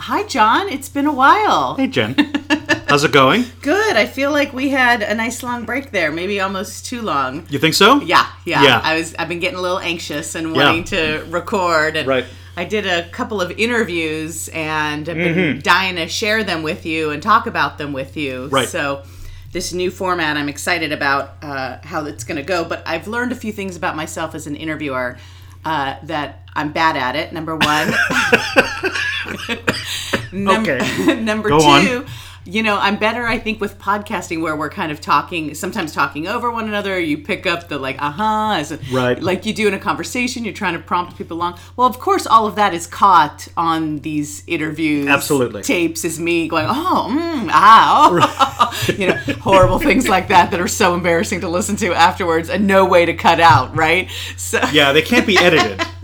Hi, John. It's been a while. Hey, Jen. How's it going? Good. I feel like we had a nice long break there, maybe almost too long. You think so? Yeah, yeah. Yeah. I was. I've been getting a little anxious and wanting to record. And Right. I did a couple of interviews and I've been dying to share them with you and talk about them with you. Mm-hmm. Right. So. This new format, I'm excited about uh, how it's going to go. But I've learned a few things about myself as an interviewer uh, that I'm bad at it. Number one. Num- Okay. number Go two, on. You know, I'm better, I think, with podcasting where we're kind of talking, sometimes talking over one another. You pick up the like, uh huh, as a, Right. like you do in a conversation. You're trying to prompt people along. Well, of course, all of that is caught on these interviews, Absolutely. tapes. Is me going, oh, mm, ah, oh. you know, horrible things like that that are so embarrassing to listen to afterwards, and no way to cut out, right? So. Yeah, they can't be edited.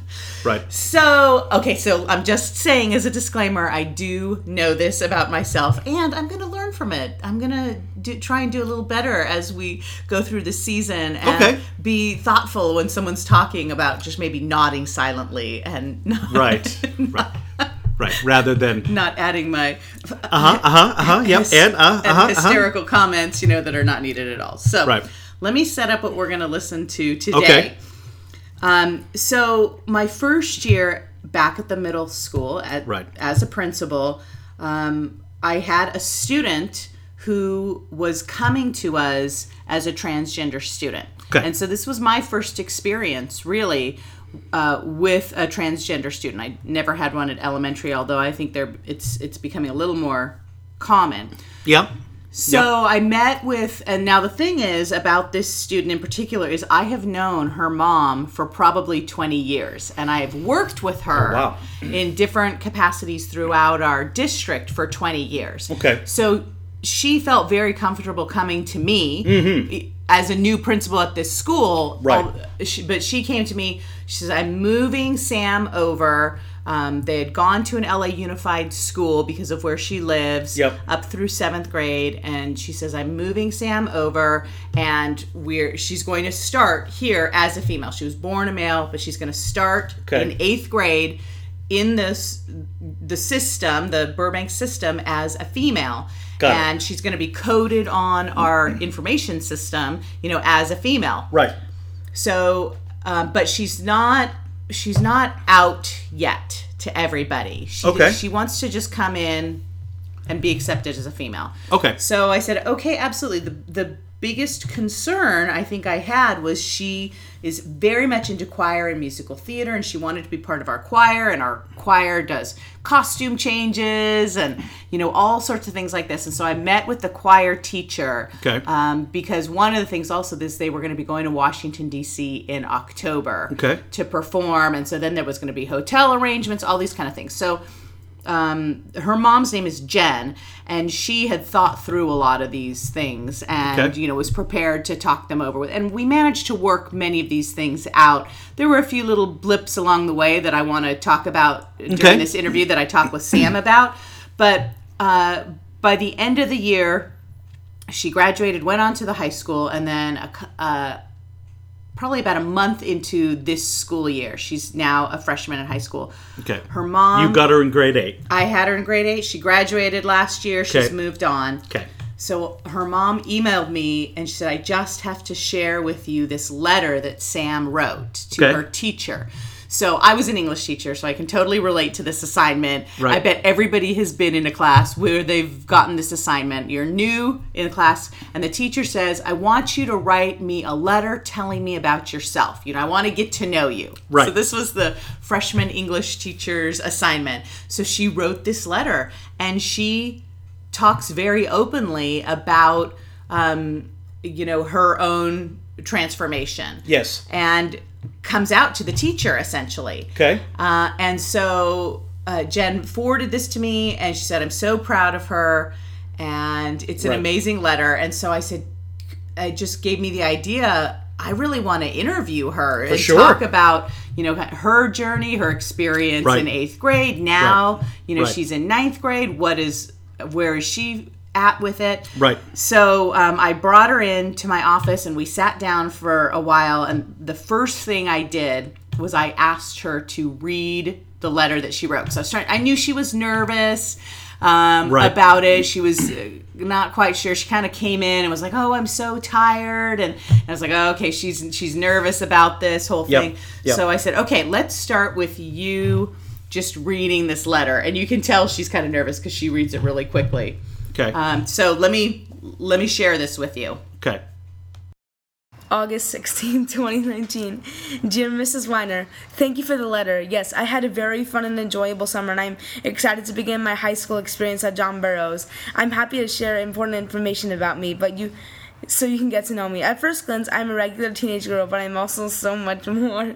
right. So, okay, so I'm just saying as a disclaimer, I do know this about myself and I'm going to learn from it. I'm going to do, try and do a little better as we go through the season and Okay. be thoughtful when someone's talking about just maybe nodding silently and not, Right. right. Right. Rather than not adding my uh huh, uh huh, uh huh. Yep. And uh, uh and huh, uh huh. hysterical comments, you know, that are not needed at all. So, Right. let me set up what we're going to listen to today. Okay. Um, so my first year back at the middle school at, Right. as a principal, um, I had a student who was coming to us as a transgender student. Okay. And so this was my first experience really uh, with a transgender student. I never had one at elementary, although I think they're it's it's becoming a little more common. Yep. So I met with, and now the thing is about this student in particular is I have known her mom for probably 20 years, and I have worked with her Oh, wow. in different capacities throughout our district for 20 years. Okay. So she felt very comfortable coming to me as a new principal at this school. Mm-hmm. Right. But she came to me. She says, "I'm moving Sam over." Um, they had gone to an LA Unified school because of where she lives, Yep. up through seventh grade. And she says, "I'm moving Sam over, and we're she's going to start here as a female. She was born a male, but she's going to start Okay. in eighth grade." in this the system, the Burbank system, as a female. Got it. and she's going to be coded on our information system, you know, as a female. Right. So, um, but she's not she's not out yet to everybody. She, Okay. She wants to just come in and be accepted as a female. Okay. So I said, okay, absolutely. The the biggest concern I think I had was she is very much into choir and musical theater, and she wanted to be part of our choir, and our choir does costume changes and you know all sorts of things like this. And so I met with the choir teacher, Okay. um, because one of the things also is they were going to be going to Washington D.C. in October, Okay. to perform, and so then there was going to be hotel arrangements, all these kind of things. So um, her mom's name is Jen, and she had thought through a lot of these things, and Okay. you know was prepared to talk them over with. And we managed to work many of these things out. There were a few little blips along the way that I want to talk about during Okay. this interview that I talked with Sam about. But uh, by the end of the year, she graduated, went on to the high school, and then a, uh, probably about a month into this school year, she's now a freshman in high school. Okay. Her mom. You got her in grade eight. I had her in grade eight. She graduated last year. She's Okay. moved on. Okay. So her mom emailed me and she said, I just have to share with you this letter that Sam wrote to Okay. her teacher. So I was an English teacher, so I can totally relate to this assignment. Right. I bet everybody has been in a class where they've gotten this assignment. You're new in class, and the teacher says, I want you to write me a letter telling me about yourself. You know, I want to get to know you. Right. So this was the freshman English teacher's assignment. So she wrote this letter, and she talks very openly about um, you know her own transformation Yes. and comes out to the teacher essentially Okay. uh, and so uh, jen forwarded this to me and she said i'm so proud of her and it's an Right. amazing letter and so i said it just gave me the idea i really want to interview her and sure. talk about you know her journey her experience Right. in eighth grade now Right. you know Right. she's in ninth grade what is where is she at with it Right. so um, I brought her in to my office and we sat down for a while. And the first thing I did was I asked her to read the letter that she wrote. So I was trying. I knew she was nervous um, Right. about it. She was uh, not quite sure. She kind of came in and was like, "Oh, I'm so tired," and, and I was like, oh, "Okay, she's she's nervous about this whole Yep. thing." Yep. So I said, "Okay, let's start with you." Just reading this letter, and you can tell she's kind of nervous because she reads it really quickly. Okay. Um, so let me let me share this with you. okay. August 16, 2019. Dear Mrs. Weiner, thank you for the letter. Yes, I had a very fun and enjoyable summer, and I'm excited to begin my high school experience at John Burroughs. I'm happy to share important information about me, but you. So you can get to know me. At first glance, I'm a regular teenage girl, but I'm also so much more.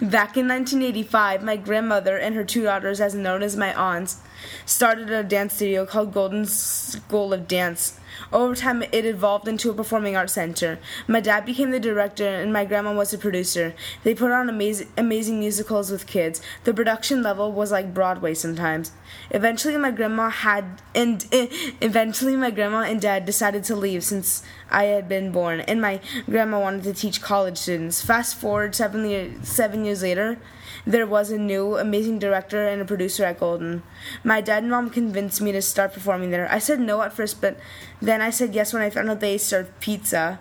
Back in 1985, my grandmother and her two daughters, as known as my aunts, started a dance studio called Golden School of Dance. Over time, it evolved into a performing arts center. My dad became the director, and my grandma was the producer. They put on amazing, amazing musicals with kids. The production level was like Broadway sometimes. Eventually, my grandma had, and eh, eventually, my grandma and dad decided to leave since I had been born, and my grandma wanted to teach college students. Fast forward seven, year, seven years later, there was a new amazing director and a producer at Golden. My dad and mom convinced me to start performing there. I said no at first, but then I said yes when I found out they served pizza.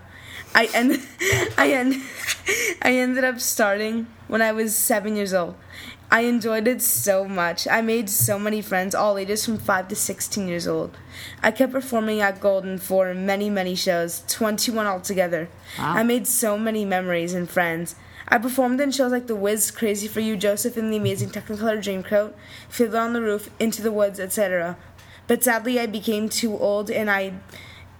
I end, I end, I ended up starting when I was seven years old. I enjoyed it so much. I made so many friends, all ages from 5 to 16 years old. I kept performing at Golden for many, many shows, 21 altogether. I made so many memories and friends. I performed in shows like The Wiz, Crazy for You, Joseph and the Amazing Technicolor Dreamcoat, Fiddler on the Roof, Into the Woods, etc. But sadly, I became too old and I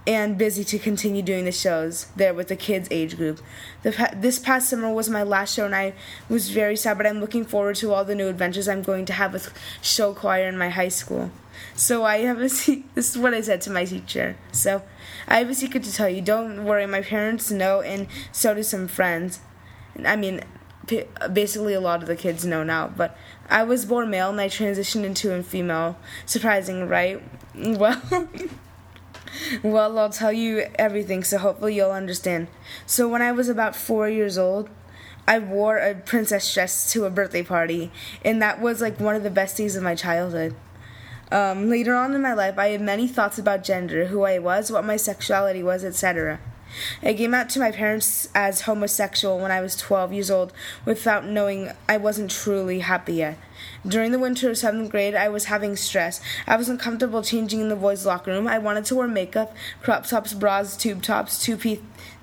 and busy to continue doing the shows there with the kids age group. This past summer was my last show and I was very sad, but I'm looking forward to all the new adventures I'm going to have with show choir in my high school. So I have a se- this is what I said to my teacher. So I have a secret to tell you. Don't worry, my parents know and so do some friends. I mean, basically a lot of the kids know now, but I was born male and I transitioned into a female. Surprising, right? Well, well, I'll tell you everything, so hopefully you'll understand. So when I was about four years old, I wore a princess dress to a birthday party, and that was like one of the best days of my childhood. Um, later on in my life, I had many thoughts about gender, who I was, what my sexuality was, etc. I came out to my parents as homosexual when I was 12 years old without knowing I wasn't truly happy yet. During the winter of 7th grade, I was having stress. I was uncomfortable changing in the boys' locker room. I wanted to wear makeup, crop tops, bras, tube tops, two piece,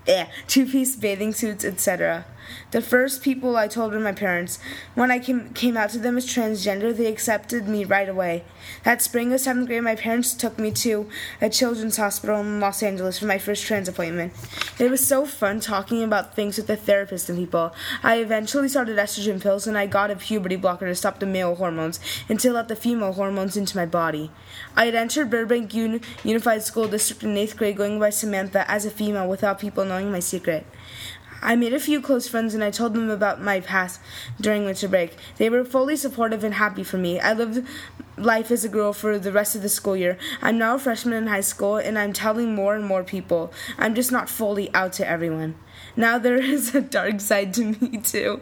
eh, two piece bathing suits, etc. The first people I told were my parents. When I came, came out to them as transgender, they accepted me right away. That spring of seventh grade, my parents took me to a children's hospital in Los Angeles for my first trans appointment. It was so fun talking about things with the therapist and people. I eventually started estrogen pills and I got a puberty blocker to stop the male hormones and to let the female hormones into my body. I had entered Burbank Uni- Unified School District in eighth grade going by Samantha as a female without people knowing my secret. I made a few close friends and I told them about my past during winter break. They were fully supportive and happy for me. I lived life as a girl for the rest of the school year. I'm now a freshman in high school and I'm telling more and more people. I'm just not fully out to everyone. Now there is a dark side to me too.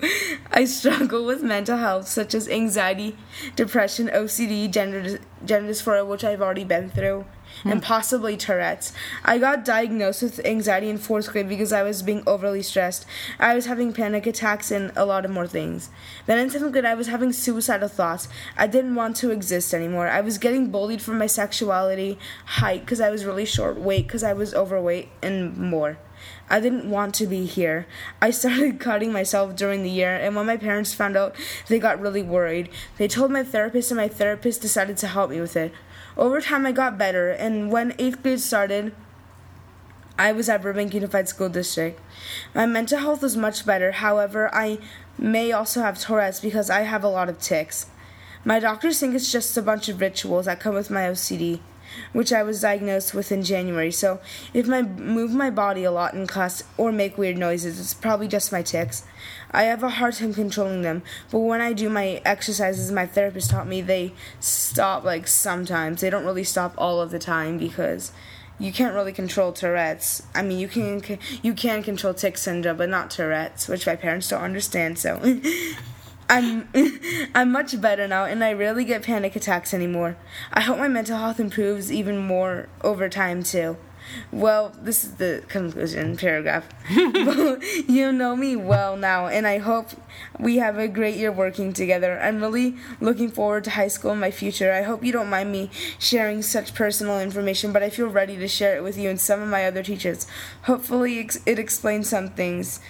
I struggle with mental health such as anxiety, depression, OCD, gender gender dysphoria, which I've already been through, and hmm. possibly Tourette's. I got diagnosed with anxiety in fourth grade because I was being overly stressed. I was having panic attacks and a lot of more things. Then in seventh grade, I was having suicidal thoughts. I didn't want to exist anymore. I was getting bullied for my sexuality, height because I was really short, weight because I was overweight, and more. I didn't want to be here. I started cutting myself during the year, and when my parents found out, they got really worried. They told my therapist, and my therapist decided to help me with it. Over time, I got better, and when eighth grade started, I was at Burbank Unified School District. My mental health was much better, however, I may also have Tourette's because I have a lot of tics. My doctors think it's just a bunch of rituals that come with my OCD, which I was diagnosed with in January. So, if I move my body a lot in class or make weird noises, it's probably just my tics. I have a hard time controlling them, but when I do my exercises, my therapist taught me they stop like sometimes. They don't really stop all of the time because you can't really control Tourette's. I mean, you can you can control tic syndrome, but not Tourette's, which my parents don't understand. So, I'm I'm much better now and I rarely get panic attacks anymore. I hope my mental health improves even more over time too. Well, this is the conclusion paragraph. you know me well now, and I hope we have a great year working together. I'm really looking forward to high school and my future. I hope you don't mind me sharing such personal information, but I feel ready to share it with you and some of my other teachers. Hopefully, it explains some things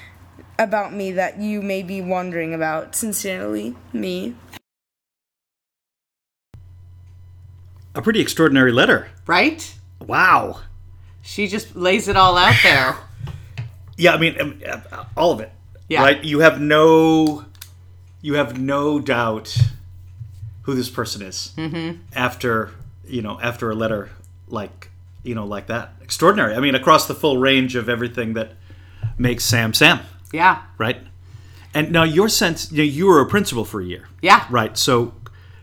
about me that you may be wondering about. Sincerely, me. A pretty extraordinary letter. Right? Wow. She just lays it all out there. Yeah, I mean, um, uh, all of it. Yeah. Right. You have no, you have no doubt who this person is mm-hmm. after you know after a letter like you know like that. Extraordinary. I mean, across the full range of everything that makes Sam Sam. Yeah. Right. And now your sense, you, know, you were a principal for a year. Yeah. Right. So,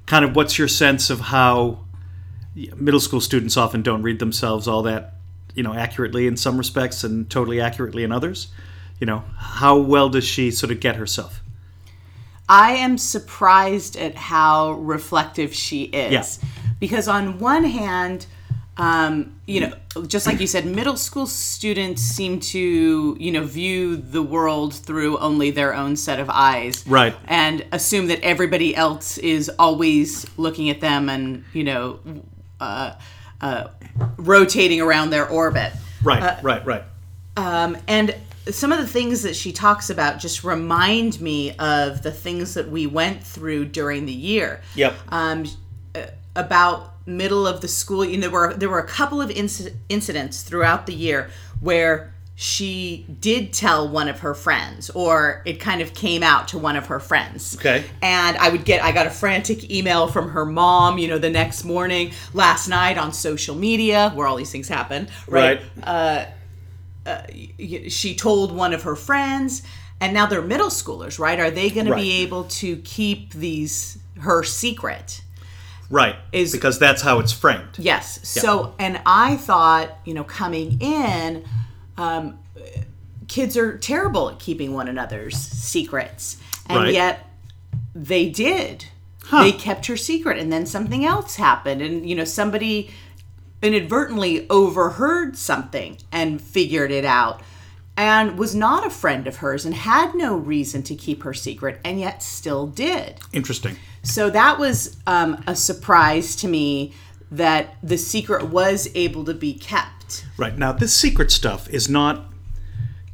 kind of, what's your sense of how middle school students often don't read themselves all that you know accurately in some respects and totally accurately in others you know how well does she sort of get herself I am surprised at how reflective she is. Yeah. Because on one hand, um, you know, just like you said, middle school students seem to, you know, view the world through only their own set of eyes. Right. And assume that everybody else is always looking at them and, you know, uh, uh, rotating around their orbit. right right right Um, and some of the things that she talks about just remind me of the things that we went through during the year. Yep. Um, uh, about middle of the school, you know, there were there were a couple of inci- incidents throughout the year where she did tell one of her friends, or it kind of came out to one of her friends. Okay. And I would get, I got a frantic email from her mom, you know, the next morning, last night on social media, where all these things happen. Right. Uh, uh, y- she told one of her friends and now they're middle schoolers right are they going to be able to keep these her secret right Is- because that's how it's framed. Yes so and i thought you know coming in um, kids are terrible at keeping one another's secrets. And Right. yet they did. Huh. they kept her secret and then something else happened and you know somebody inadvertently overheard something and figured it out and was not a friend of hers and had no reason to keep her secret and yet still did. Interesting so that was um, a surprise to me that the secret was able to be kept right now this secret stuff is not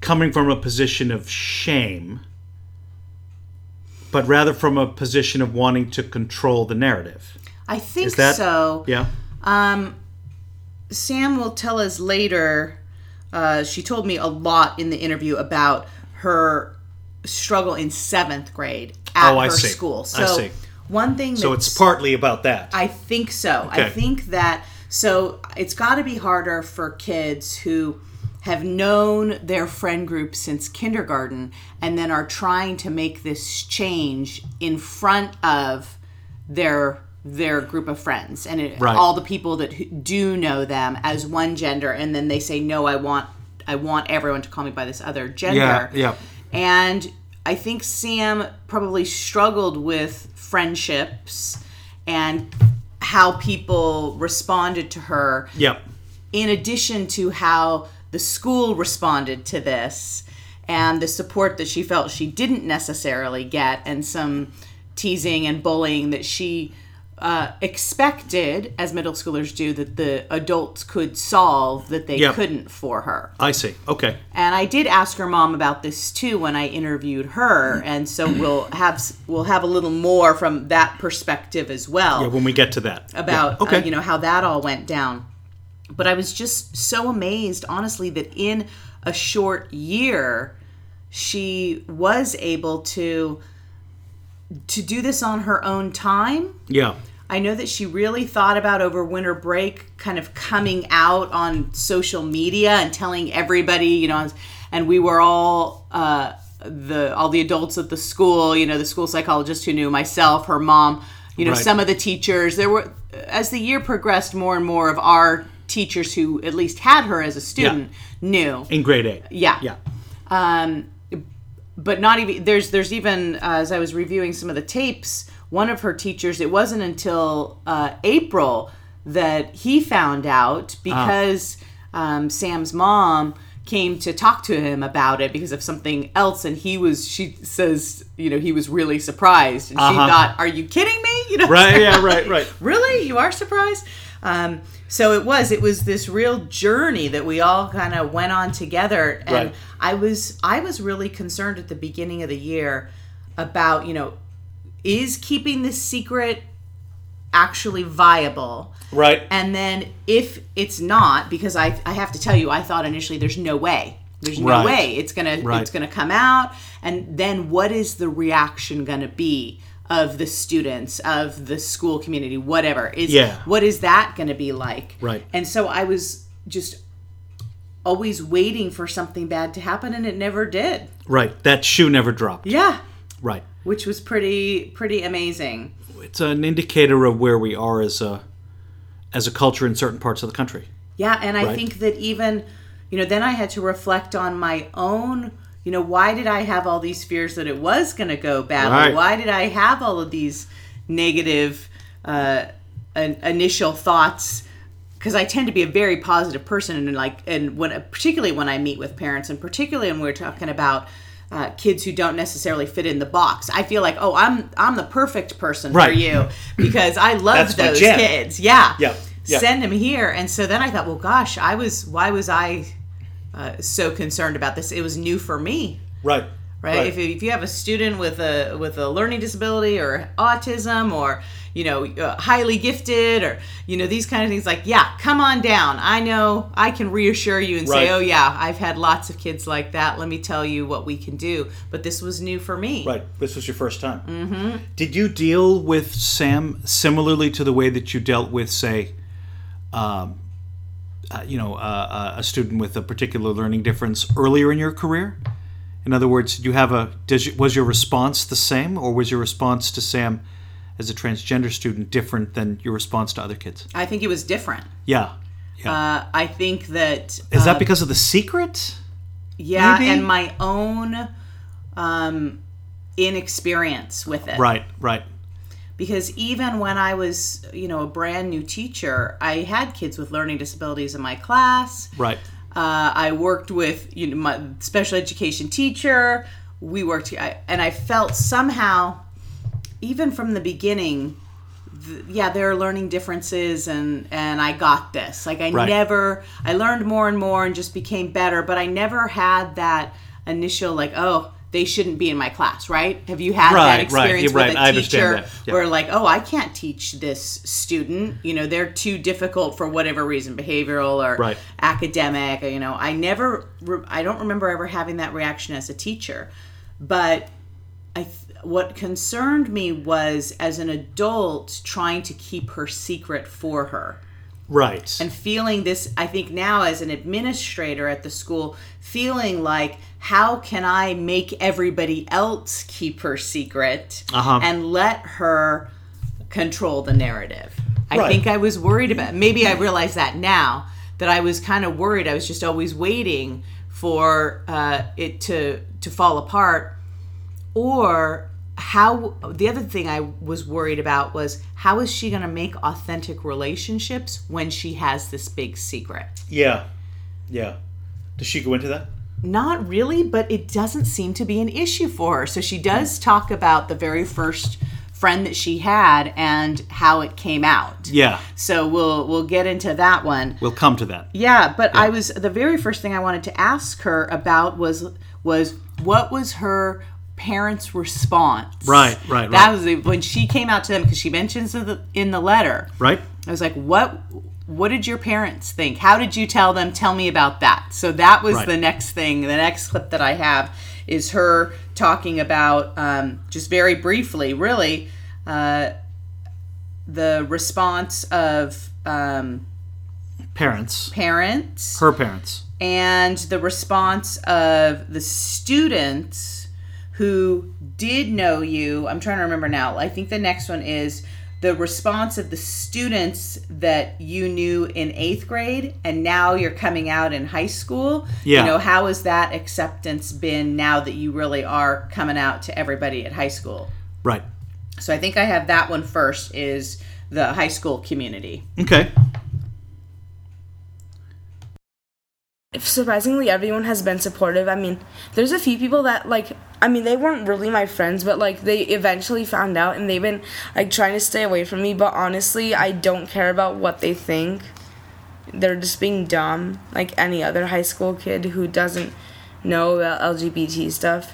coming from a position of shame but rather from a position of wanting to control the narrative i think is that so yeah Sam will tell us later. Uh, she told me a lot in the interview about her struggle in seventh grade at Oh, I her see. school. I So see. One thing so it's partly about that I think so. I think that so it's got to be harder for kids who have known their friend group since kindergarten and then are trying to make this change in front of their their group of friends and it, Right. all the people that do know them as one gender and then they say no I want I want everyone to call me by this other gender. Yeah, yeah. And I think Sam probably struggled with friendships and how people responded to her, yep. In addition to how the school responded to this and the support that she felt she didn't necessarily get, and some teasing and bullying that she uh, expected, as middle schoolers do, that the adults could solve that they Yep. couldn't for her. i see okay And I did ask her mom about this too when I interviewed her, and so we'll have we'll have a little more from that perspective as well yeah, when we get to that about Yeah, okay uh, you know how that all went down. But I was just so amazed, honestly, that in a short year, she was able to to do this on her own time. yeah I know that she really thought about over winter break kind of coming out on social media and telling everybody, you know, and we were all uh, the all the adults at the school, you know, the school psychologist who knew myself, her mom, you know, Right. some of the teachers. There were as the year progressed, more and more of our teachers who at least had her as a student knew. in grade eight Yeah. yeah Um, but not even there's there's even uh, as I was reviewing some of the tapes, one of her teachers. It wasn't until uh, April that he found out because um, Sam's mom came to talk to him about it because of something else and he was she says you know he was really surprised and she Uh-huh. thought are you kidding me you know Right, yeah, right, right. really you are surprised um, so it was it was this real journey that we all kind of went on together and Right. i was i was really concerned at the beginning of the year about you know is keeping this secret actually viable Right. and then if it's not because i i have to tell you i thought initially there's no way there's no Right. way it's gonna Right. it's gonna come out and then what is the reaction gonna be of the students of the school community whatever is Yeah. what is that gonna be like Right. and so i was just always waiting for something bad to happen and it never did Right. That shoe never dropped. yeah Right. which was pretty pretty amazing It's an indicator of where we are as a as a culture in certain parts of the country. Yeah, and I Right. think that even, you know, then I had to reflect on my own, you know, why did I have all these fears that it was going to go badly? Right. Why did I have all of these negative uh, an, initial thoughts? Because I tend to be a very positive person, and like, and when particularly when I meet with parents, and particularly when we're talking about. Uh, kids who don't necessarily fit in the box. I feel like, oh, I'm I'm the perfect person for you because I love those kids. Yeah, Yeah, yeah. send them here. And so then I thought, well, gosh, I was, why was I uh, so concerned about this? It was new for me, Right. right? If, if you have a student with a with a learning disability or autism or you know uh, highly gifted or you know these kind of things, like yeah, come on down. I know I can reassure you and Right. say, oh yeah, I've had lots of kids like that. Let me tell you what we can do. But this was new for me. Right. This was your first time. Mm-hmm. Did you deal with Sam similarly to the way that you dealt with, say, um, uh, you know, uh, a student with a particular learning difference earlier in your career? In other words, you have a does you, was your response the same, or was your response to Sam as a transgender student different than your response to other kids? I think it was different. Yeah. Yeah. Uh, I think that Is uh, that because of the secret? Yeah, Maybe? and my own um, inexperience with it. Right. Right. Because even when I was, you know, a brand new teacher, I had kids with learning disabilities in my class. Right. Uh, I worked with, you know, my special education teacher. We worked, I, and I felt somehow, even from the beginning, th- yeah, there are learning differences, and and I got this. Like I Right. never, I learned more and more, and just became better. But I never had that initial like, oh, they shouldn't be in my class, right? Have you had Right, that experience right. with a teacher that. Yeah. where like, oh, I can't teach this student. You know, they're too difficult for whatever reason, behavioral or academic. You know, I never, re- I don't remember ever having that reaction as a teacher. But I, th- what concerned me was as an adult trying to keep her secret for her Right. and feeling this i think now as an administrator at the school feeling like how can i make everybody else keep her secret Uh-huh. and let her control the narrative i Right. think i was worried about maybe i realize that now that i was kind of worried i was just always waiting for uh, it to to fall apart or how the other thing I was worried about was how is she going to make authentic relationships when she has this big secret? yeah. Yeah. Does she go into that? Not really, but it doesn't seem to be an issue for her. So she does talk about the very first friend that she had and how it came out. Yeah. So we'll we'll get into that one. We'll come to that. Yeah, but I was the very first thing I wanted to ask her about was was what was her parents' response? Right, right, right. That was the, when she came out to them because she mentions in the, in the letter. Right? I was like, what? What did your parents think? How did you tell them? Tell me about that. So that was Right. the next thing. The next clip that I have is her talking about um, just very briefly, really, uh, the response of um, Parents. parents Her parents. and the response of the students who did know you. I'm trying to remember now. I think the next one is the response of the students that you knew in eighth grade and now you're coming out in high school. Yeah. You know, how has that acceptance been now that you really are coming out to everybody at high school? Right. So I think I have that one first is the high school community. Okay. Surprisingly everyone has been supportive i mean there's a few people that like i mean they weren't really my friends but like they eventually found out and they've been like trying to stay away from me but honestly i don't care about what they think. They're just being dumb like any other high school kid who doesn't know about lgbt stuff.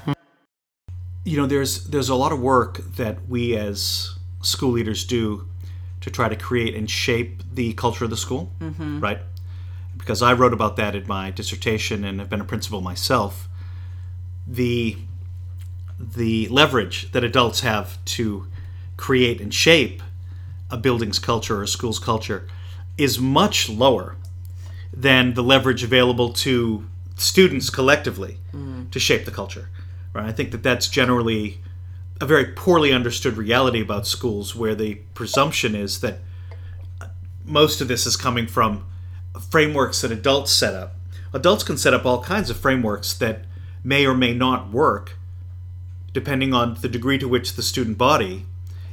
You know there's there's a lot of work that we as school leaders do to try to create and shape the culture of the school mm-hmm. right because i wrote about that in my dissertation and have been a principal myself the the leverage that adults have to create and shape a building's culture or a school's culture is much lower than the leverage available to students collectively mm. to shape the culture. Right? I think that that's generally a very poorly understood reality about schools, where the presumption is that most of this is coming from frameworks that adults set up. Adults can set up all kinds of frameworks that may or may not work, depending on the degree to which the student body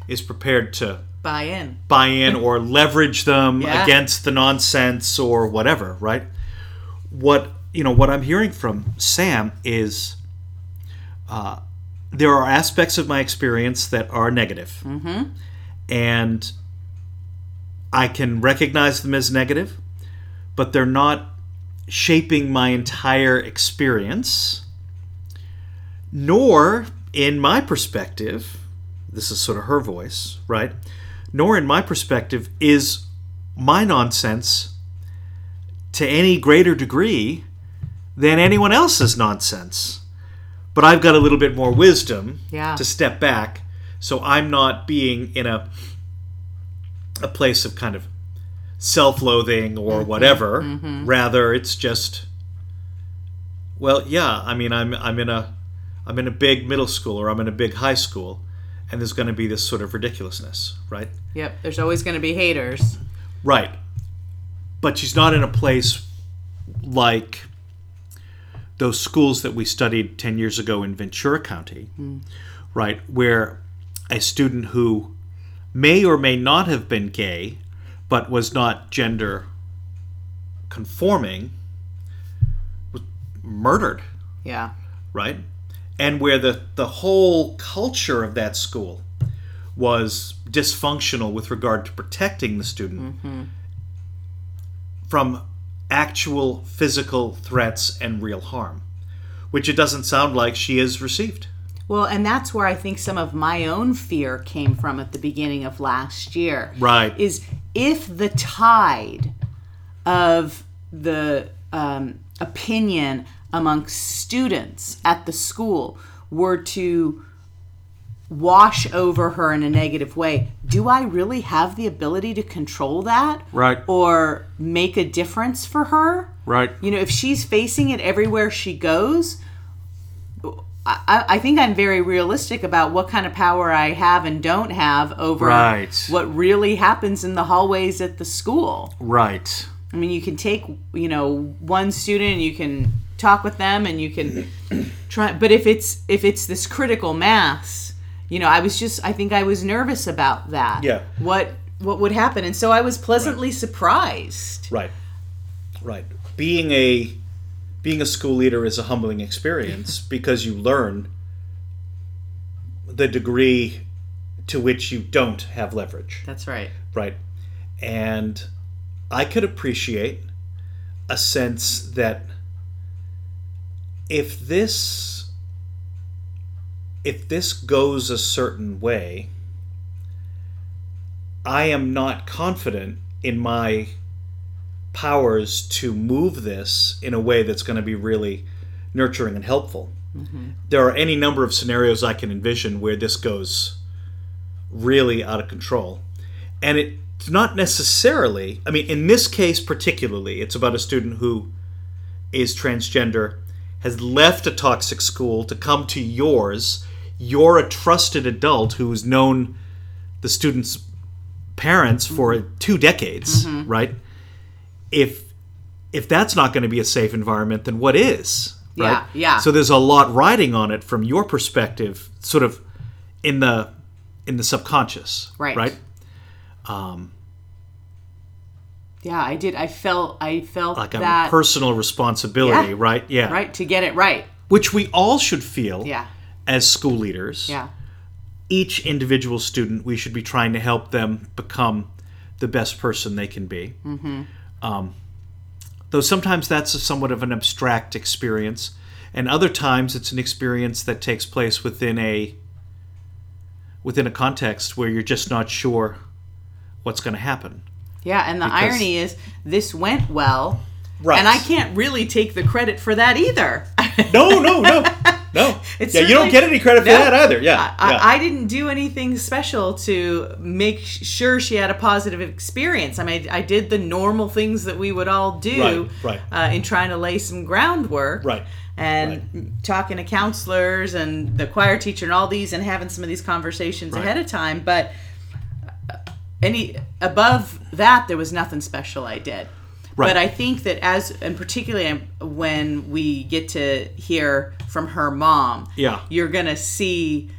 is prepared to Buy in. buy in or leverage them Yeah. against the nonsense or whatever, right? What you know, what I'm hearing from Sam is uh, there are aspects of my experience that are negative. negative, and I can recognize them as negative, but they're not shaping my entire experience. Nor, in my perspective, this is sort of her voice, right? Nor, in my perspective, is my nonsense to any greater degree than anyone else's nonsense. But I've got a little bit more wisdom Yeah. to step back, so I'm not being in a a place of kind of self-loathing or mm-hmm. whatever. Mm-hmm. Rather, it's just well, yeah. I mean, I'm I'm in a I'm in a big middle school or I'm in a big high school, and there's going to be this sort of ridiculousness, right? Yep. There's always going to be haters. Right. But she's not in a place like those schools that we studied 10 years ago in Ventura County, mm. right, where a student who may or may not have been gay but was not gender conforming was murdered, Yeah. right? And where the, the whole culture of that school was dysfunctional with regard to protecting the student mm-hmm. from actual physical threats and real harm, which it doesn't sound like she has received. Well, and that's where I think some of my own fear came from at the beginning of last year. Right. Is if the tide of the um, opinion amongst students at the school were to wash over her in a negative way, do I really have the ability to control that? Right. Or make a difference for her? Right. You know, if she's facing it everywhere she goes, I, I think I'm very realistic about what kind of power I have and don't have over Right. what really happens in the hallways at the school. Right. I mean, you can take, you know, one student and you can talk with them and you can try but if it's if it's this critical mass, you know, I was just I think I was nervous about that. Yeah. What what would happen? And so I was pleasantly surprised. Right. Right. Being a being a school leader is a humbling experience because you learn the degree to which you don't have leverage. That's right. Right. And I could appreciate a sense that if this if this goes a certain way, I am not confident in my powers to move this in a way that's going to be really nurturing and helpful. Mm-hmm. There are any number of scenarios I can envision where this goes really out of control. And it's not necessarily, I mean, in this case particularly, it's about a student who is transgender, has left a toxic school to come to yours. You're a trusted adult who's known the student's parents for mm-hmm. two decades, mm-hmm. right? If if that's not going to be a safe environment, then what is? Right? Yeah, yeah. So there's a lot riding on it from your perspective, sort of in the in the subconscious, Right. Right. Um, yeah, I did. I felt. I felt Like a that. personal responsibility, Yeah. right? Yeah. Right to get it right. Which we all should feel Yeah. as school leaders. Yeah. each individual student, we should be trying to help them become the best person they can be. Mm-hmm. Um, though sometimes that's a somewhat of an abstract experience, and other times it's an experience that takes place within a within a context where you're just not sure what's going to happen. Yeah, and the irony is this went well. Right. And I can't really take the credit for that either. No, no, no, no. It's yeah, you don't get any credit for No. that either. Yeah, I, yeah. I didn't do anything special to make sure she had a positive experience. I mean, I did the normal things that we would all do Right, Uh, in trying to lay some groundwork. Right, And talking to counselors and the choir teacher and all these and having some of these conversations Right. ahead of time. But any above that, there was nothing special I did. Right. But I think that as, and particularly when we get to hear from her mom, Yeah. you're gonna see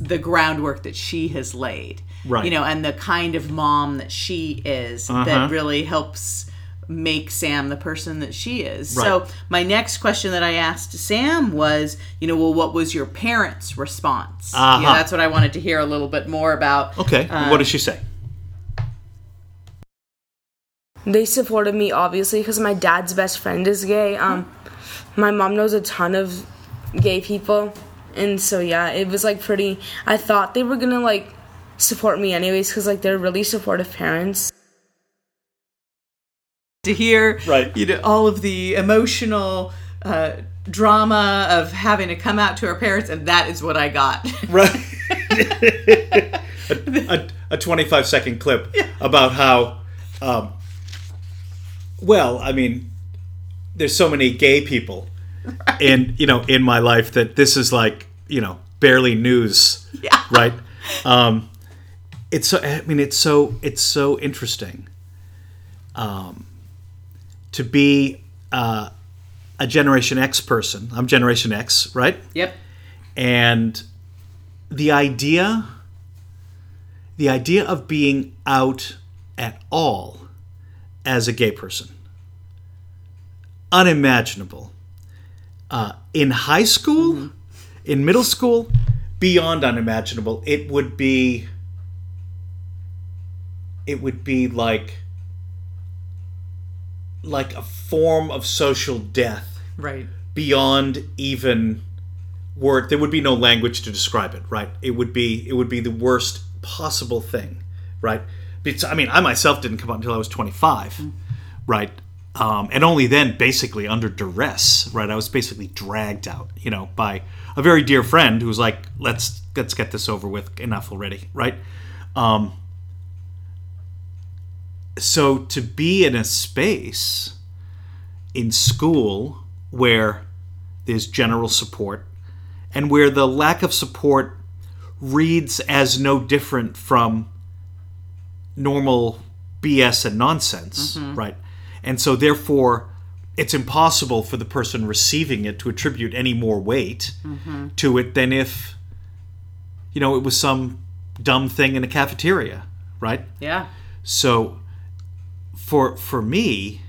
the groundwork that she has laid, Right. You know, and the kind of mom that she is Uh-huh. that really helps make Sam the person that she is. Right. So my next question that I asked Sam was, you know, well, what was your parents' response? Uh-huh. Yeah, that's what I wanted to hear a little bit more about. okay. Uh, what does she say? They supported me obviously because my dad's best friend is gay. Um, my mom knows a ton of gay people, and so yeah, it was like pretty. I thought they were gonna like support me anyways because like they're really supportive parents. to hear Right. you know all of the emotional uh, drama of having to come out to her parents and that is what i got Right. a, a, a 25 second clip about how, um, well, I mean, there's so many gay people in, you know, in my life that this is like, you know, barely news. Yeah. Right. Um, it's so, I mean, it's so, it's so interesting. Um, to be, uh, a Generation X person. I'm Generation X, right? yep and the idea the idea of being out at all as a gay person. Unimaginable. Uh, in high school in middle school beyond unimaginable it would be it would be like like a form of social death. Right. Beyond even word there would be no language to describe it right? It would be it would be the worst possible thing right because i mean i myself didn't come out until i was 25 right? Um, and only then basically under duress right i was basically dragged out you know by a very dear friend who was like let's let's get this over with enough already right? Um, so to be in a space in school where there's general support and where the lack of support reads as no different from normal BS and nonsense, mm-hmm. right? And so therefore it's impossible for the person receiving it to attribute any more weight mm-hmm. to it than if you know it was some dumb thing in a cafeteria, right? yeah So for for me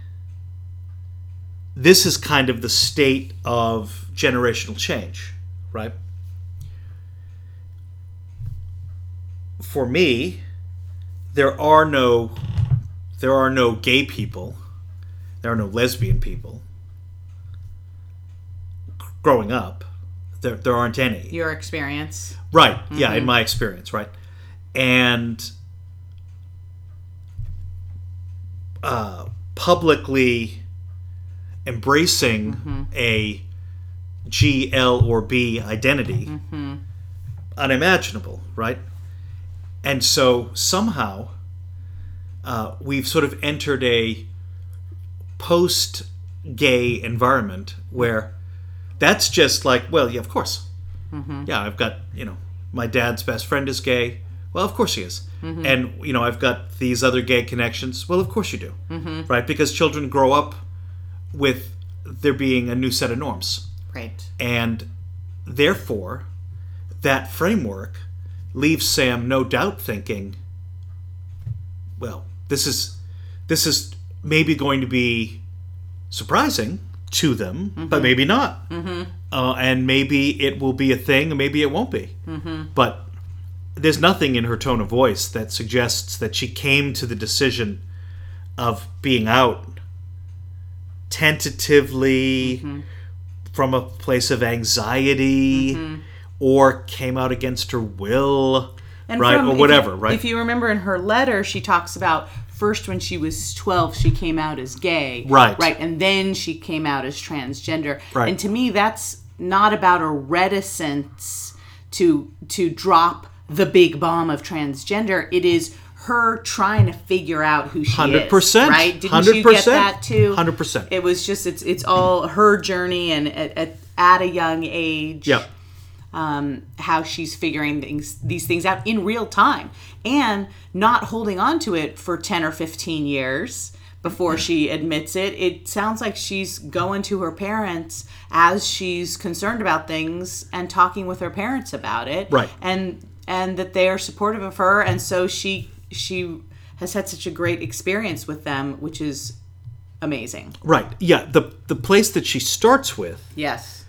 this is kind of the state of generational change, right? For me, there are no there are no gay people. There are no lesbian people. Growing up, there there aren't any. your experience Right. Yeah, in mm-hmm. my experience, right. And uh, publicly embracing mm-hmm. a G, L, or B identity, mm-hmm. unimaginable, right? And so somehow uh, we've sort of entered a post gay environment where that's just like, well, yeah, of course. Mm-hmm. Yeah, I've got, you know, my dad's best friend is gay. Well, of course he is. Mm-hmm. And you know, I've got these other gay connections. Well, of course you do, mm-hmm. right? Because children grow up with there being a new set of norms, Right. and therefore, that framework leaves Sam no doubt thinking, well, this is this is maybe going to be surprising to them, but mm-hmm. maybe not. Mm-hmm. Uh, and maybe it will be a thing, and maybe it won't be. Mm-hmm. But there's nothing in her tone of voice that suggests that she came to the decision of being out tentatively from a place of anxiety or came out against her will And right from- or if whatever you- right If you remember in her letter, she talks about first when she was 12, she came out as gay. Right. Right. And then she came out as transgender. Right. And to me, that's not about a reticence to to drop the big bomb of transgender. It is her trying to figure out who she is. 100%. Right? Didn't you get 100%. that too? 100%. It was just it's it's all her journey and at, at, at a young age yeah um, how she's figuring things, these things out in real time and not holding on to it for 10 or 15 years before she admits it. It sounds like she's going to her parents as she's concerned about things and talking with her parents about it. Right. And and that they are supportive of her and so she she has had such a great experience with them, which is amazing. right yeah the the place that she starts with Yes.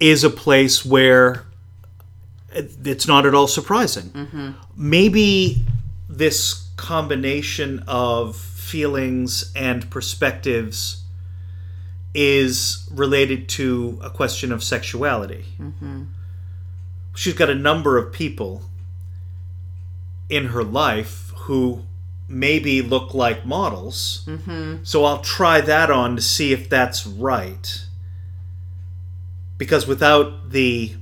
is a place where it's not at all surprising. Mm-hmm. Maybe this combination of feelings and perspectives is related to a question of sexuality. Mm-hmm. She's got a number of people in her life who maybe look like models. Mm-hmm. So I'll try that on to see if that's right because without the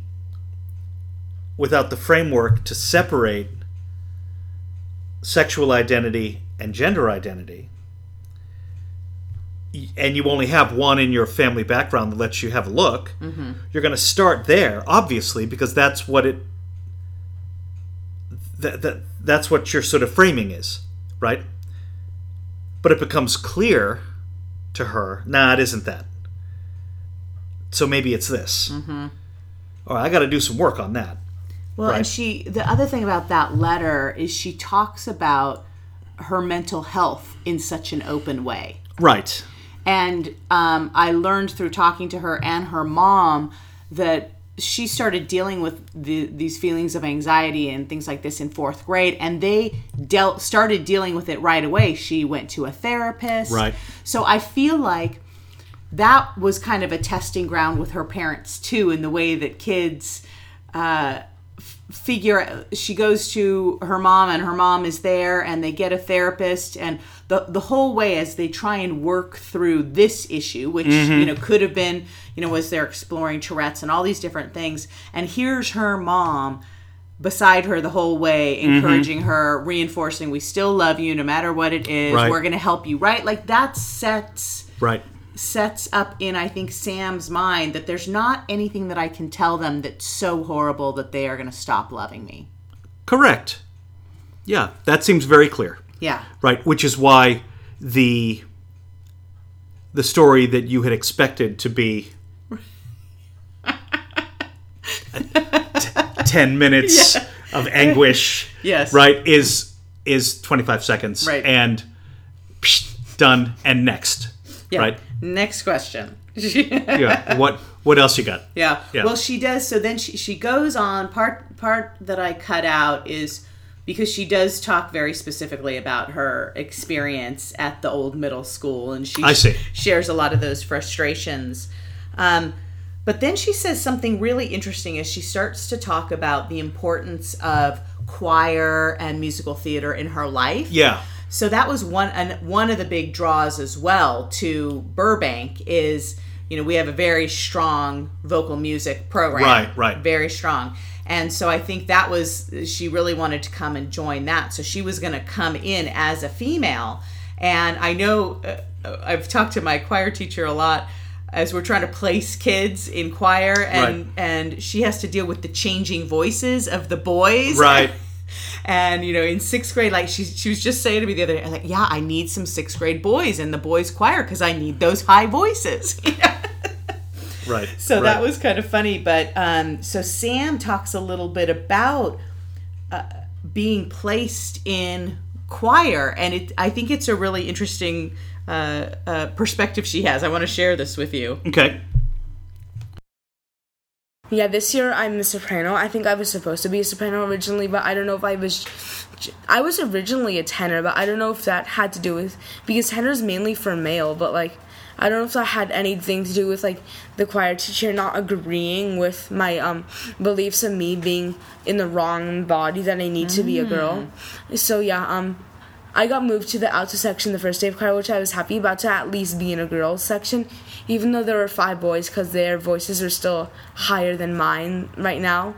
without the framework to separate sexual identity and gender identity. And you only have one in your family background that lets you have a look. You're going to start there obviously because that's what it that, that that's what your sort of framing is right? But it becomes clear to her nah it isn't that. So maybe it's this. Mm-hmm. all right i got to do some work on that Well, Right. and she, the other thing about that letter is she talks about her mental health in such an open way. right And um, I learned through talking to her and her mom that she started dealing with the, these feelings of anxiety and things like this in fourth grade, and they dealt started dealing with it right away. She went to a therapist. Right. So I feel like that was kind of a testing ground with her parents too, in the way that kids. Uh, figure she goes to her mom and her mom is there and they get a therapist and the the whole way as they try and work through this issue which mm-hmm. you know could have been you know as they're exploring Tourette's and all these different things. And here's her mom beside her the whole way mm-hmm. encouraging her reinforcing we still love you no matter what it is. Right. we're going to help you right? Like that sets right sets up in I think Sam's mind that there's not anything that I can tell them that's so horrible that they are going to stop loving me. correct yeah that seems very clear Yeah. right which is why the the story that you had expected to be t- 10 minutes of anguish Yes. right is is 25 seconds Right. and psh, done and next Yeah. right Next question. yeah what what else you got Yeah. Yeah. Well, she does. So then she she goes on. Part part that I cut out is because she does talk very specifically about her experience at the old middle school, and she I see. shares a lot of those frustrations. Um, but then she says something really interesting as she starts to talk about the importance of choir and musical theater in her life. yeah So that was one and one of the big draws as well to Burbank is you know we have a very strong vocal music program. Right, right. Very strong. And so I think that was she really wanted to come and join that. So she was going to come in as a female. And I know uh, I've talked to my choir teacher a lot as we're trying to place kids in choir and Right. and she has to deal with the changing voices of the boys right and you know, in sixth grade, like she she was just saying to me the other day, like, yeah, I need some sixth grade boys in the boys choir because I need those high voices. Right. So right. that was kind of funny. But um, so Sam talks a little bit about uh, being placed in choir, and it. I think it's a really interesting uh, uh, perspective she has. I want to share this with you. okay. Yeah, this year I'm a soprano. I think I was supposed to be a soprano originally, but I don't know if I was. I was originally a tenor, but I don't know if that had to do with because tenor's mainly for male, but like I don't know if that had anything to do with like the choir teacher not agreeing with my um beliefs of me being in the wrong body that I need to be a girl. So yeah, um I got moved to the alto section the first day of choir, which I was happy about to at least be in a girls section, even though there were five boys because their voices are still higher than mine right now.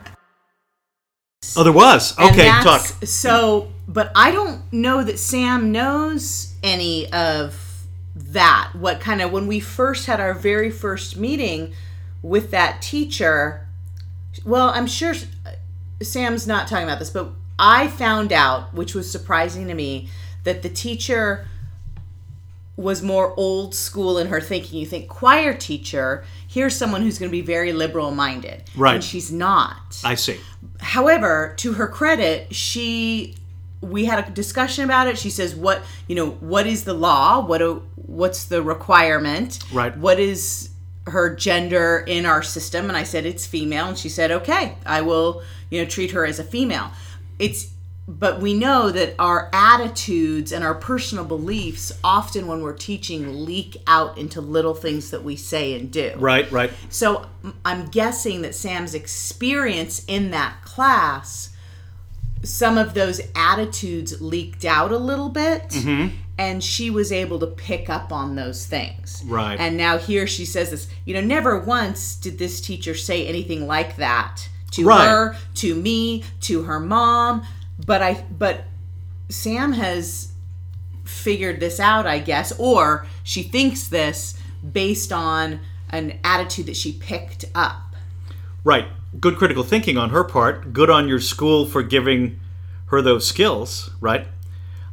Oh, there was. Okay, talk. So, but I don't know that Sam knows any of that. What kind of when we first had our very first meeting with that teacher? Well, I'm sure Sam's not talking about this, but I found out, which was surprising to me, that the teacher was more old school in her thinking. You think choir teacher, here's someone who's going to be very liberal minded, Right. And she's not I see. however to her credit she we had a discussion about it she says what you know what is the law what do, what's the requirement Right. what is her gender in our system and i said it's female and she said okay i will you know treat her as a female it's but we know that our attitudes and our personal beliefs often when we're teaching leak out into little things that we say and do Right, right. so i'm guessing that Sam's experience in that class, some of those attitudes leaked out a little bit, Mm-hmm. and she was able to pick up on those things. Right. And now here she says this. You know, never once did this teacher say anything like that to Right. her, to me, to her mom. But I, but Sam has figured this out, I guess, or she thinks this based on an attitude that she picked up. Right. Good critical thinking on her part. Good on your school for giving her those skills, right?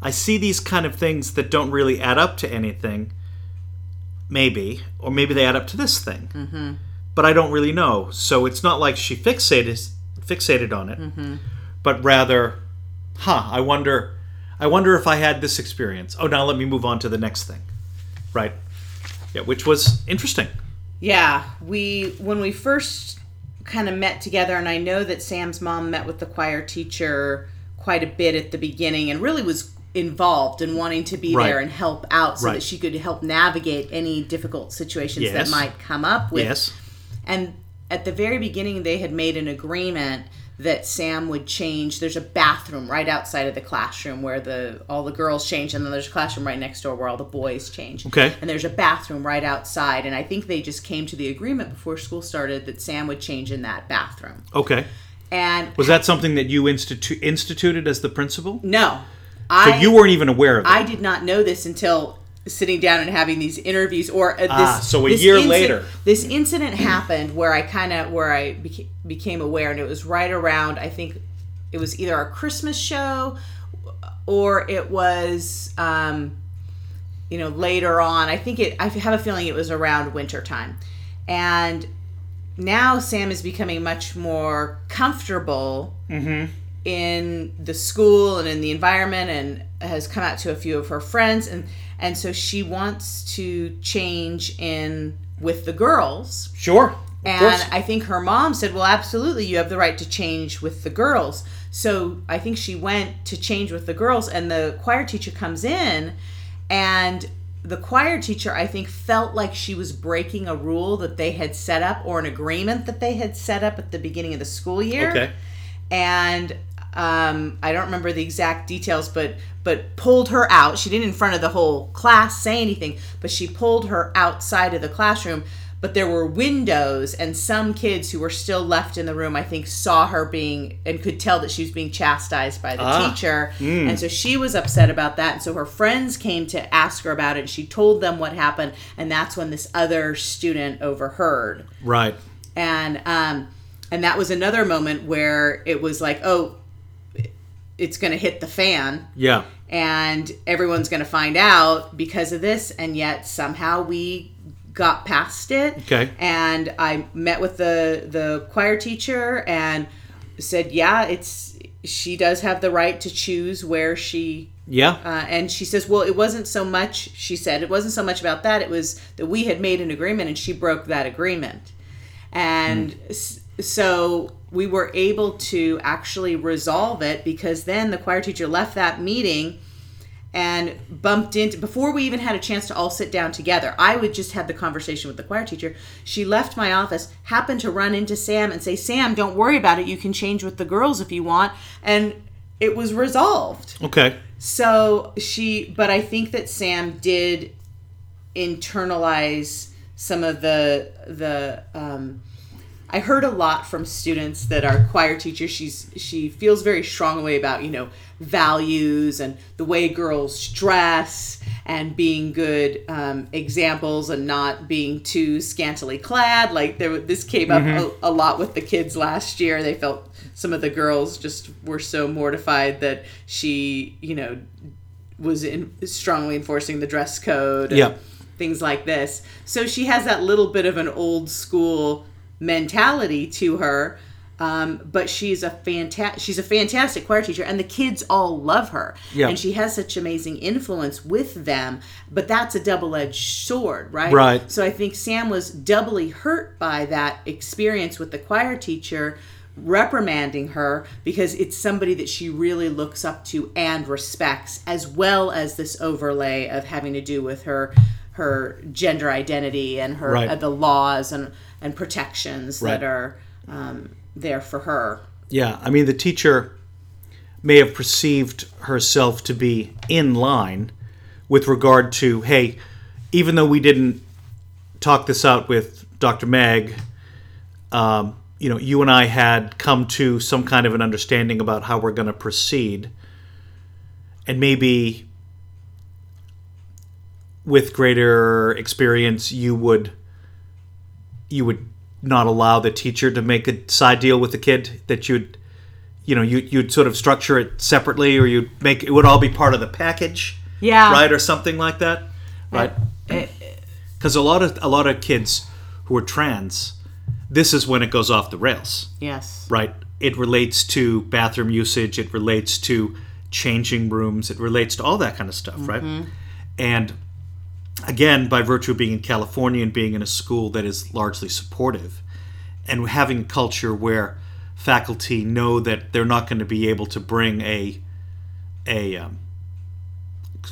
I see these kind of things that don't really add up to anything, maybe, or maybe they add up to this thing. Mm-hmm. But I don't really know. So it's not like she fixated fixated on it, Hmm. but rather, huh? I wonder. I wonder if I had this experience. Oh, now let me move on to the next thing, right? Yeah, which was interesting. Yeah, we when we first kind of met together, and I know that Sam's mom met with the choir teacher quite a bit at the beginning, and really was involved in wanting to be Right. there and help out, so Right. that she could help navigate any difficult situations that might come up with Yes. And at the very beginning, they had made an agreement that Sam would change. There's a bathroom right outside of the classroom where the all the girls change, and then there's a classroom right next door where all the boys change. Okay. And there's a bathroom right outside, and I think they just came to the agreement before school started that Sam would change in that bathroom. Okay. And Was that something that you institu- instituted as the principal? no, So you weren't even aware of it. I did not know this until sitting down and having these interviews or uh, this Ah, so a year later. this incident happened where I kind of where I beca- became aware and it was right around I think it was either our Christmas show or it was um you know later on. I think it I have a feeling it was around winter time. And now Sam is becoming much more comfortable in the school and in the environment and has come out to a few of her friends. And and so she wants to change in with the girls sure. And. I think her mom said, "Well, absolutely, you have the right to change with the girls." So I think she went to change with the girls, and the choir teacher comes in, and the choir teacher I think felt like she was breaking a rule that they had set up or an agreement that they had set up at the beginning of the school year Okay. and um, I don't remember the exact details, but but pulled her out. She didn't in front of the whole class say anything, but she pulled her outside of the classroom. But there were windows, and some kids who were still left in the room, I think, saw her being and could tell that she was being chastised by the Ah. teacher, and so she was upset about that. And so her friends came to ask her about it. And she told them what happened, and that's when this other student overheard Right. and um and that was another moment where it was like oh it's going to hit the fan Yeah. and everyone's going to find out because of this and yet somehow we got past it Okay. and i met with the the choir teacher and said yeah it's she does have the right to choose where she Yeah. uh, and she says well it wasn't so much she said it wasn't so much about that it was that we had made an agreement and she broke that agreement and s- so we were able to actually resolve it because then the choir teacher left that meeting and bumped into before we even had a chance to all sit down together i would just have the conversation with the choir teacher she left my office happened to run into sam and say sam don't worry about it you can change with the girls if you want and it was resolved okay. so she, but I think that Sam did internalize some of the the. Um, I heard a lot from students that our choir teacher. She's she feels very strongly about you know values and the way girls dress and being good um, examples and not being too scantily clad. Like there, this came up a, a lot with the kids last year. They felt some of the girls just were so mortified that she, you know, was in, strongly enforcing the dress code. and Yeah. Things like this. So she has that little bit of an old school mentality to her. Um, but she's a fantastic she's a fantastic choir teacher and the kids all love her Yeah. and she has such amazing influence with them but that's a double-edged sword right Right. so I think Sam was doubly hurt by that experience with the choir teacher reprimanding her because it's somebody that she really looks up to and respects as well as this overlay of having to do with her her gender identity and her Right. uh, the laws and and protections Right. that are um, there for her Yeah, I mean, the teacher may have perceived herself to be in line with regard to, hey, even though we didn't talk this out with Dr. Meg, um, you know, you and I had come to some kind of an understanding about how we're going to proceed, and maybe with greater experience, you would you would not allow the teacher to make a side deal with the kid that you'd you know you, you'd sort of structure it separately or you'd make it would all be part of the package yeah. right or something like that right? because a lot of a lot of kids who are trans this is when it goes off the rails. Yes. Right? It relates to bathroom usage it relates to changing rooms it relates to all that kind of stuff right? Mm-hmm. And again by virtue of being in california and being in a school that is largely supportive and having a culture where faculty know that they're not going to be able to bring a a um,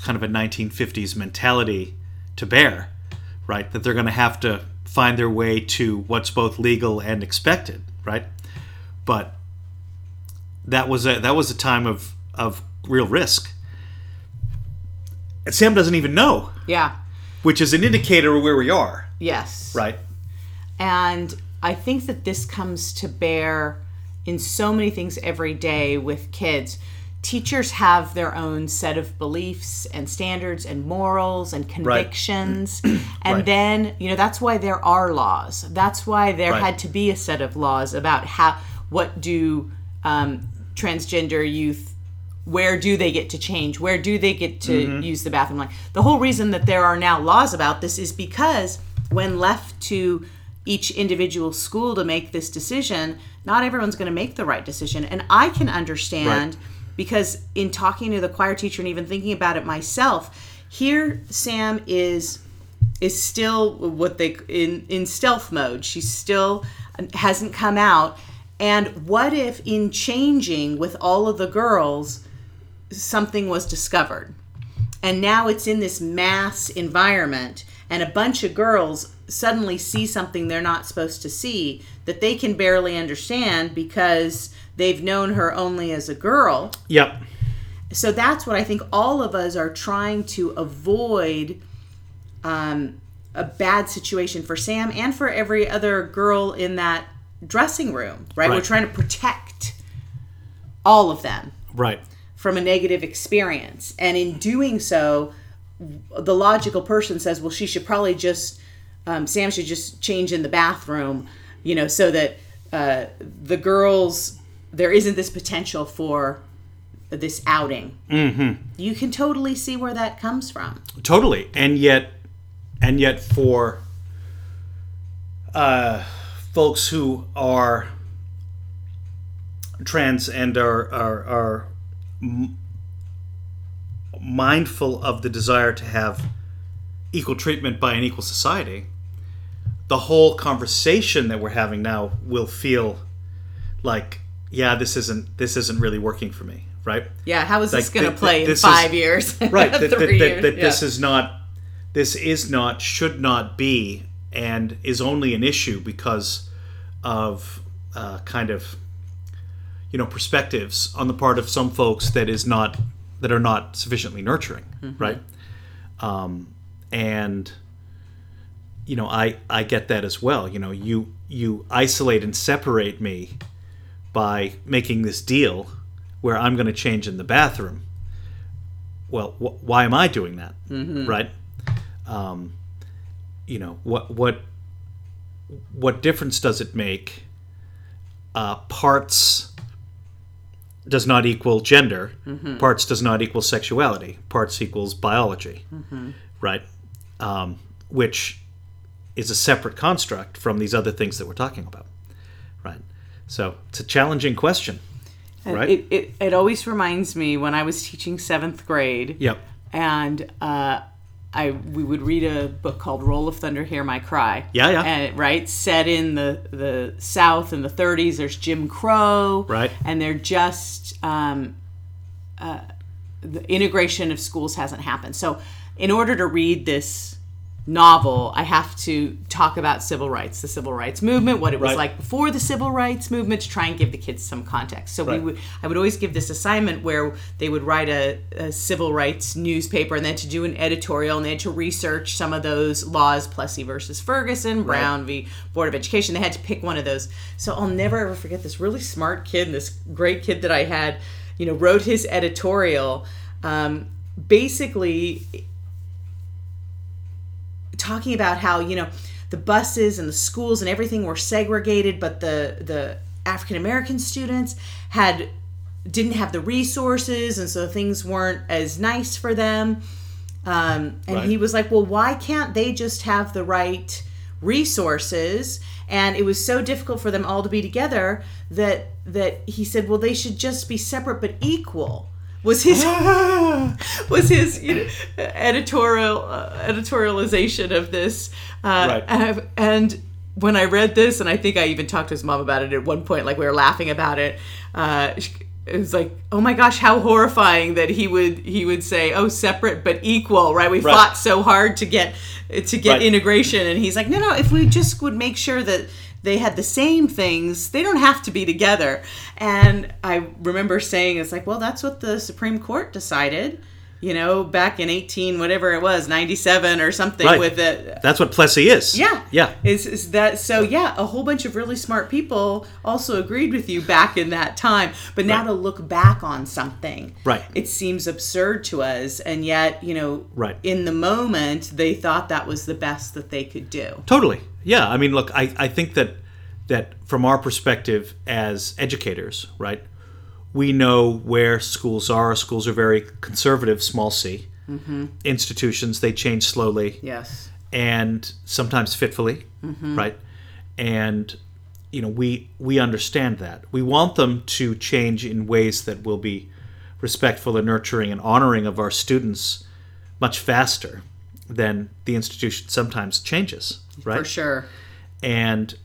kind of a 1950s mentality to bear right? That they're going to have to find their way to what's both legal and expected right? But that was a that was a time of of real risk. And sam doesn't even know. Yeah which is an indicator of where we are yes right And I think that this comes to bear in so many things every day with kids. Teachers have their own set of beliefs and standards and morals and convictions. Right. and Right. then, you know, that's why there are laws. That's why there Right. had to be a set of laws about how, what do um, transgender youth where do they get to change? Where do they get to mm-hmm. use the bathroom like the whole reason that there are now laws about this is because when left to each individual school to make this decision not everyone's going to make the right decision. And i can understand because in talking to the choir teacher and even thinking about it myself here sam is is still what they in in stealth mode. She still hasn't come out. And what if in changing with all of the girls something was discovered? And now it's in this mass environment and a bunch of girls suddenly see something they're not supposed to see that they can barely understand because they've known her only as a girl. Yep. So that's what I think all of us are trying to avoid um, a bad situation for Sam and for every other girl in that dressing room, right? We're trying to protect all of them. Right from a negative experience. And in doing so, the logical person says, well, she should probably just, um, Sam should just change in the bathroom, you know, so that uh, the girls, there isn't this potential for this outing. Mm-hmm. You can totally see where that comes from. totally and yet and yet for uh folks who are trans and are are, are m- mindful of the desire to have equal treatment by an equal society the whole conversation that we're having now will feel like yeah this isn't this isn't really working for me right Yeah, how is this Like, going to th- play th- in this five is- years? right that, that- years. that yeah. this is not this is not should not be and is only an issue because of uh, kind of you know perspectives on the part of some folks that is not that are not sufficiently nurturing right? Um, and you know i i get that as well. You know you you isolate and separate me by making this deal where i'm going to change in the bathroom. Well wh- why am i doing that right? Um, you know what what what difference does it make uh, parts does not equal gender. Parts does not equal sexuality. Parts equals biology. Right? Um, which is a separate construct from these other things that we're talking about. Right? So it's a challenging question. Right? It, it, it always reminds me when I was teaching seventh grade. yep. and uh, I we would read a book called Roll of Thunder, Hear My Cry. Yeah, yeah. And right, set in the the South in the 30s. There's Jim Crow. Right. And they're just um, uh, the integration of schools hasn't happened. So, in order to read this novel, I have to talk about civil rights, the civil rights movement, what it was Right. like before the civil rights movement, to try and give the kids some context. So Right. we would, I would always give this assignment where they would write a, a civil rights newspaper and then to do an editorial and they had to research some of those laws, Plessy versus Ferguson, Brown v. Board of Education. They had to pick one of those. So I'll never ever forget this really smart kid, this great kid that I had, you know, wrote his editorial. Um, basically, talking about how you know the buses and the schools and everything were segregated but the the african american students had didn't have the resources and so things weren't as nice for them. Um, and Right. he was like well why can't they just have the right resources? And it was so difficult for them all to be together that that he said well they should just be separate but equal was his was his you know, editorial uh, editorialization of this uh, Right. and- when I read this, and I think I even talked to his mom about it at one point, like we were laughing about it. Uh, she- it was like, oh my gosh, how horrifying that he would he would say, oh, separate but equal, right? We Right. fought so hard to get to get Right. integration, and he's like, no, no, if we just would make sure that they had the same things, they don't have to be together. And I remember saying, it's like, well, that's what the Supreme Court decided. You know, back in eighteen, whatever it was, ninety seven or something, Right. with it. that's what plessy is Yeah. yeah Is, is that so? Yeah, a whole bunch of really smart people also agreed with you back in that time. But now Right. to look back on something, Right. It seems absurd to us, and yet you know, Right. In the moment, they thought that was the best that they could do. Totally. Yeah. I mean, look, I, I think that that from our perspective as educators, right, we know where schools are. Schools are very conservative, small c. Mm-hmm. Institutions, they change slowly Yes. and sometimes fitfully, mm-hmm. right? And you know, we we understand that. We want them to change in ways that will be respectful and nurturing and honoring of our students much faster than the institution sometimes changes, right? For sure. And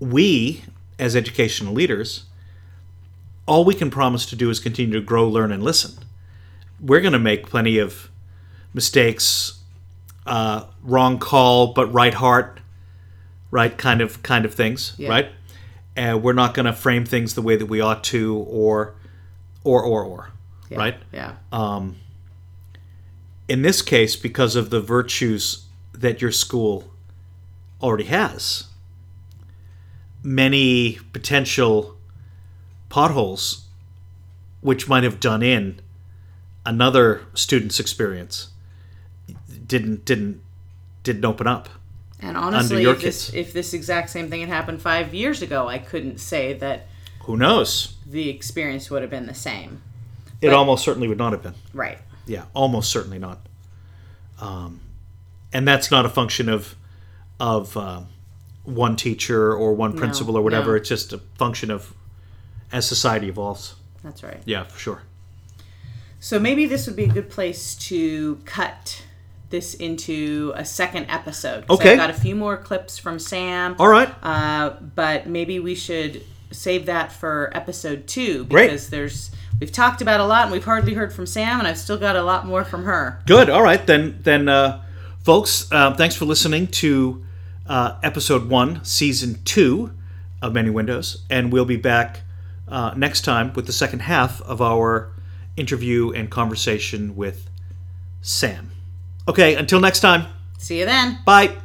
we, as educational leaders, all we can promise to do is continue to grow, learn, and listen. We're going to make plenty of mistakes, uh, wrong call, but right heart, right kind of kind of things, Yeah. right? And we're not going to frame things the way that we ought to, or, or, or, or, Yeah. right? Yeah. in this case, because of the virtues that your school already has, many potential potholes which might have done in another student's experience didn't didn't didn't open up. And honestly, if this, kids. if this exact same thing had happened five years ago, I couldn't say that Who knows? the experience would have been the same. It But- almost certainly would not have been. Right. Yeah, almost certainly not. Um, and that's not a function of of um one teacher or one principal or whatever. no. It's just a function of as society evolves. That's right. Yeah, for sure. So maybe this would be a good place to cut this into a second episode. Okay. I've got a few more clips from Sam. All right. Uh, but maybe we should save that for episode two Great. because there's we've talked about a lot and we've hardly heard from Sam and I've still got a lot more from her. Good. All right. Then, then, uh, folks, uh, thanks for listening to uh, episode one, season two of Many Windows, and we'll be back uh, next time with the second half of our interview and conversation with Sam. Okay. Until next time. See you then. Bye.